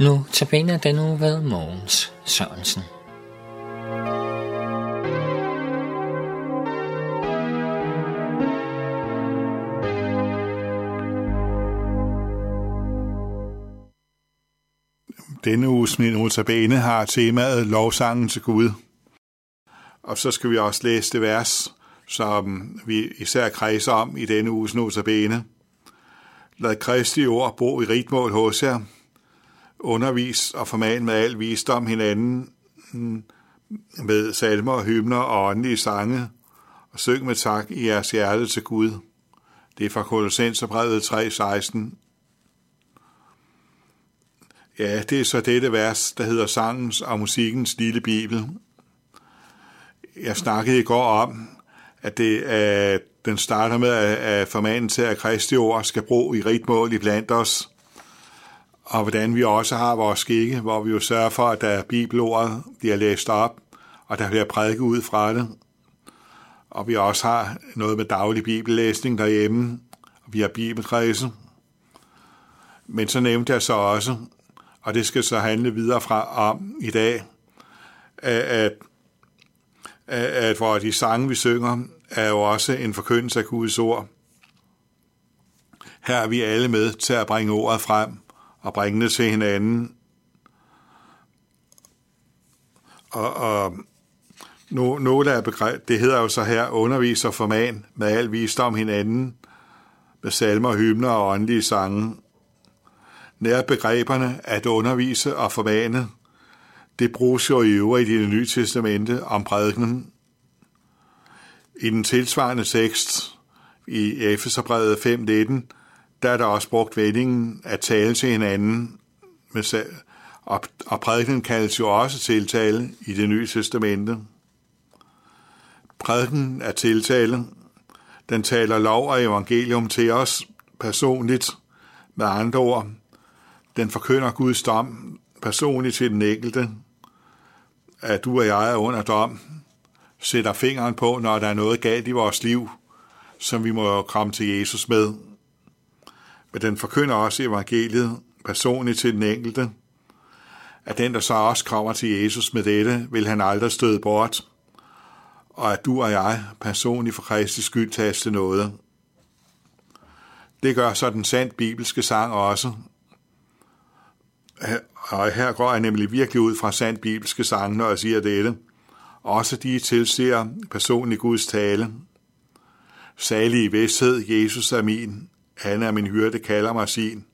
Nu tabiner den nu ved Mogens Sørensen. Denne uges min notabene har temaet lovsangen til Gud. Og så skal vi også læse det vers, som vi især kredser om i denne uges notabene. Lad Kristi ord bo i rigt mål hos jer. Undervis og forman med al visdom hinanden mm, med salmer og hymner og åndelige sange, og syng med tak i jeres hjerte til Gud. Det er fra Kolossenserbrevet 3:16. Ja, det er så dette vers, der hedder sangens og musikkens lille bibel. Jeg snakkede i går om, at, det, at den starter med at formanen til, at Kristi ord skal bruge i rigt mål i blandt os, og hvordan vi også har vores skikke, hvor vi jo sørger for, at der er bibelordet bliver læst op, og der bliver prædiket ud fra det. Og vi også har noget med daglig bibellæsning derhjemme, og vi har bibelkredse. Men så nævnte jeg så også, og det skal så handle videre fra om i dag, at, at, at hvor de sange, vi synger, er jo også en forkyndelse af Guds ord. Her er vi alle med til at bringe ordet frem og bringe det til hinanden. Og, og nu, nogle af begreb, det hedder jo så her, underviser forman med al visdom hinanden, med salmer, hymner og åndelige sange. Nær begreberne at undervise og formane, det bruges jo i øvrigt i det nye testamente om prædikenen. I den tilsvarende tekst i Efeserbrevet 5.19, der er der også brugt vendingen at tale til hinanden, med, og, og prædiken kaldes jo også tiltale i det nye testamente. Prædiken er tiltale. Den taler lov og evangelium til os personligt, med andre ord. Den forkynder Guds dom personligt til den enkelte, at du og jeg er under dom, sætter fingeren på, når der er noget galt i vores liv, som vi må komme til Jesus med. Men den forkynder også evangeliet personligt til den enkelte, at den, der så også kommer til Jesus med dette, vil han aldrig støde bort, og at du og jeg personligt for Kristi skyld tages til noget. Det gør så den sandt bibelske sang også. Og her går jeg nemlig virkelig ud fra sandt bibelske sang, når jeg siger dette. Også de tilser personlig Guds tale. Salig i vidsthed, Jesus er min, han er min hyrde, kalder mig sin.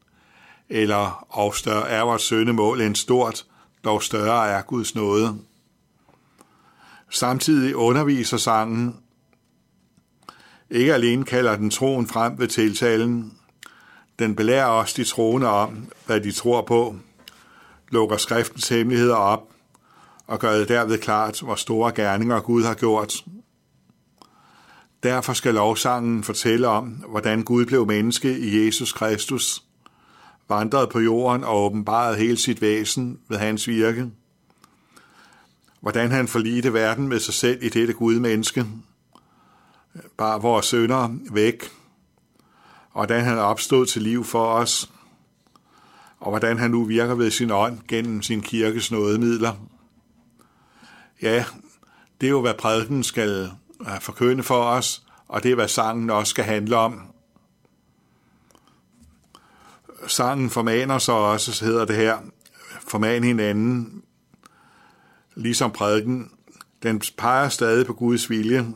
Eller, og større er vores søndemål end stort, dog større er Guds nåde. Samtidig underviser sangen, ikke alene kalder den troen frem ved tiltalen, den belærer også de troende om, hvad de tror på, lukker skriftens hemmeligheder op og gør det derved klart, hvor store gerninger Gud har gjort. Derfor skal lovsangen fortælle om, hvordan Gud blev menneske i Jesus Kristus, vandrede på jorden og åbenbarede hele sit væsen ved hans virke. Hvordan han forlidte verden med sig selv i dette Gud menneske, bar vores sønder væk, og hvordan han opstod til liv for os, og hvordan han nu virker ved sin ånd gennem sin kirkes nådemidler. Ja, det er jo, hvad prædiken skal forkynde for os, og det er, hvad sangen også skal handle om. Sangen formaner så også, så hedder det her, forman hinanden, ligesom prædiken. Den peger stadig på Guds vilje,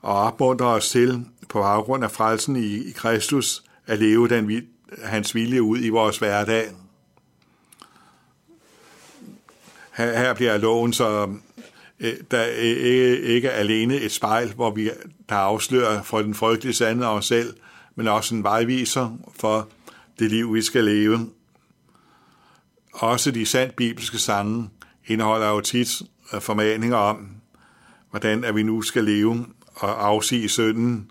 og opmuntrer os til, på baggrund af frelsen i, i Kristus, at leve den, hans vilje ud i vores hverdag. Her, her bliver loven så Øh, der ikke, ikke alene et spejl, hvor vi der afslører for den frygtelige sande af os selv, men også en vejviser for det liv, vi skal leve. Også de sandt bibelske sange indeholder jo tit øh, formaninger om, hvordan at vi nu skal leve og afsige synden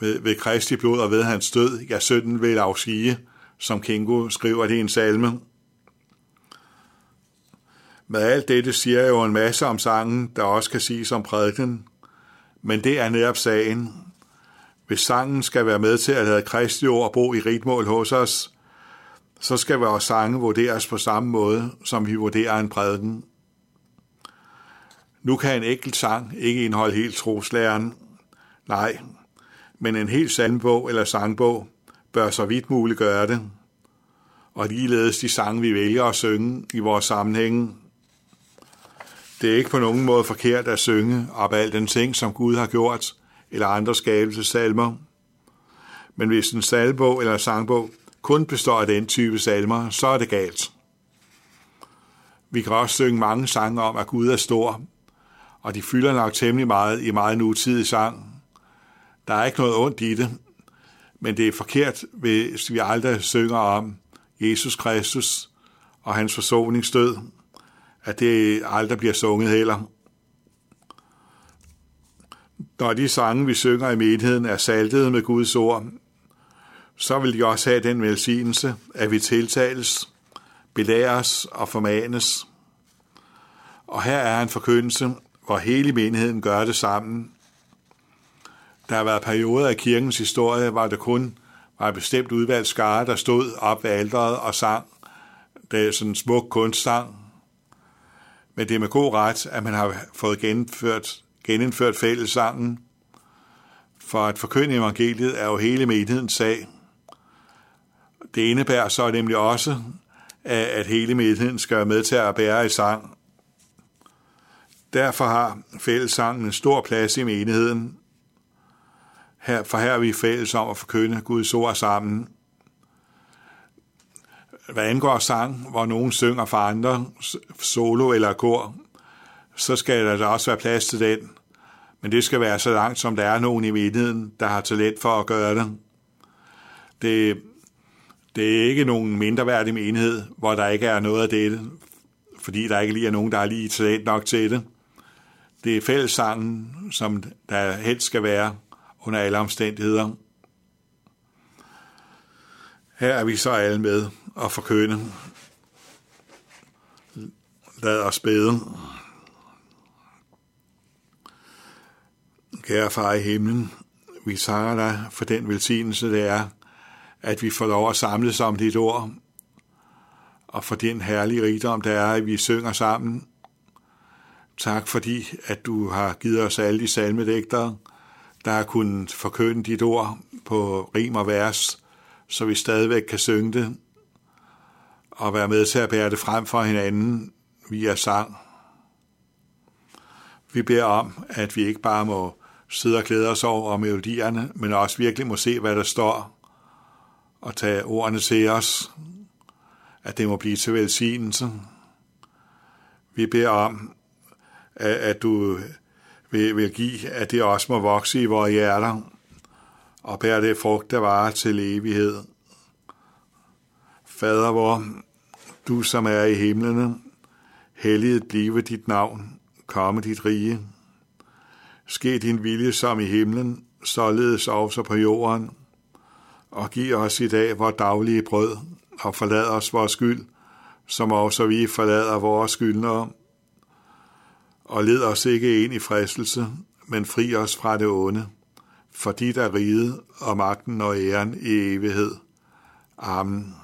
ved, ved Kristi blod og ved hans død. Ja, synden vil afsige, som Kingo skriver det i en salme. Med alt dette siger jeg jo en masse om sangen, der også kan siges om prædiken, men det er netop sagen. Hvis sangen skal være med til at lade Kristi ord bo i ritmål hos os, så skal vores sange vurderes på samme måde, som vi vurderer en prædiken. Nu kan en enkelt sang ikke indeholde helt troslæren. Nej, men en helt salmbog eller sangbog bør så vidt muligt gøre det. Og ligeledes de sange, vi vælger at synge i vores sammenhænge. Det er ikke på nogen måde forkert at synge op al den ting, som Gud har gjort, eller andre skabelsesalmer. Men hvis en salbog eller sangbog kun består af den type salmer, så er det galt. Vi kan også synge mange sange om, at Gud er stor, og de fylder nok temmelig meget i meget nutidig sang. Der er ikke noget ondt i det, men det er forkert, hvis vi aldrig synger om Jesus Kristus og hans forsoningsdød, at det aldrig bliver sunget heller. Når de sange, vi synger i menigheden, er saltet med Guds ord, så vil de også have den velsignelse, at vi tiltales, belæres og formanes. Og her er en forkyndelse, hvor hele menigheden gør det sammen. Der har været perioder af kirkens historie, hvor det kun var et bestemt udvalgt skare, der stod op ved alderet og sang. Det er sådan en smuk kunstsang. Men det er med god ret, at man har fået genført, genindført fællessangen. For at forkynde evangeliet er jo hele menighedens sag. Det indebærer så nemlig også, at hele menigheden skal være med til at bære i sang. Derfor har fællessangen en stor plads i menigheden, her, for her er vi fælles om at forkynde Guds ord sammen. Hvad angår sang, hvor nogen synger for andre, solo eller kor, så skal der også være plads til den. Men det skal være så langt, som der er nogen i menigheden, der har talent for at gøre det. Det, det er ikke nogen mindreværdig menighed, hvor der ikke er noget af dette, fordi der ikke lige er nogen, der har lige talent nok til det. Det er fællessangen, som der helst skal være under alle omstændigheder. Her er vi så alle med og forkøne. Lad os bede. Kære far i himlen, vi takker dig for den velsignelse, det er, at vi får lov at samles om dit ord, og for den herlige rigdom, der er, at vi synger sammen. Tak fordi, at du har givet os alle de salmedægtere, der har kunnet forkynde dit ord på rim og vers, så vi stadigvæk kan synge det og være med til at bære det frem for hinanden via sang. Vi beder om, at vi ikke bare må sidde og glæde os over melodierne, men også virkelig må se, hvad der står, og tage ordene til os, at det må blive til velsignelse. Vi beder om, at du vil, vil give, at det også må vokse i vores hjerter og bære det frugt, der varer til evighed. Fader vor, du som er i himlene, helliget blive dit navn, komme dit rige. Ske din vilje som i himlen, således også på jorden. Og giv os i dag vores daglige brød, og forlad os vores skyld, som også vi forlader vores skyldnere og led os ikke ind i fristelse, men fri os fra det onde, for dit er riget og magten og æren i evighed. Amen.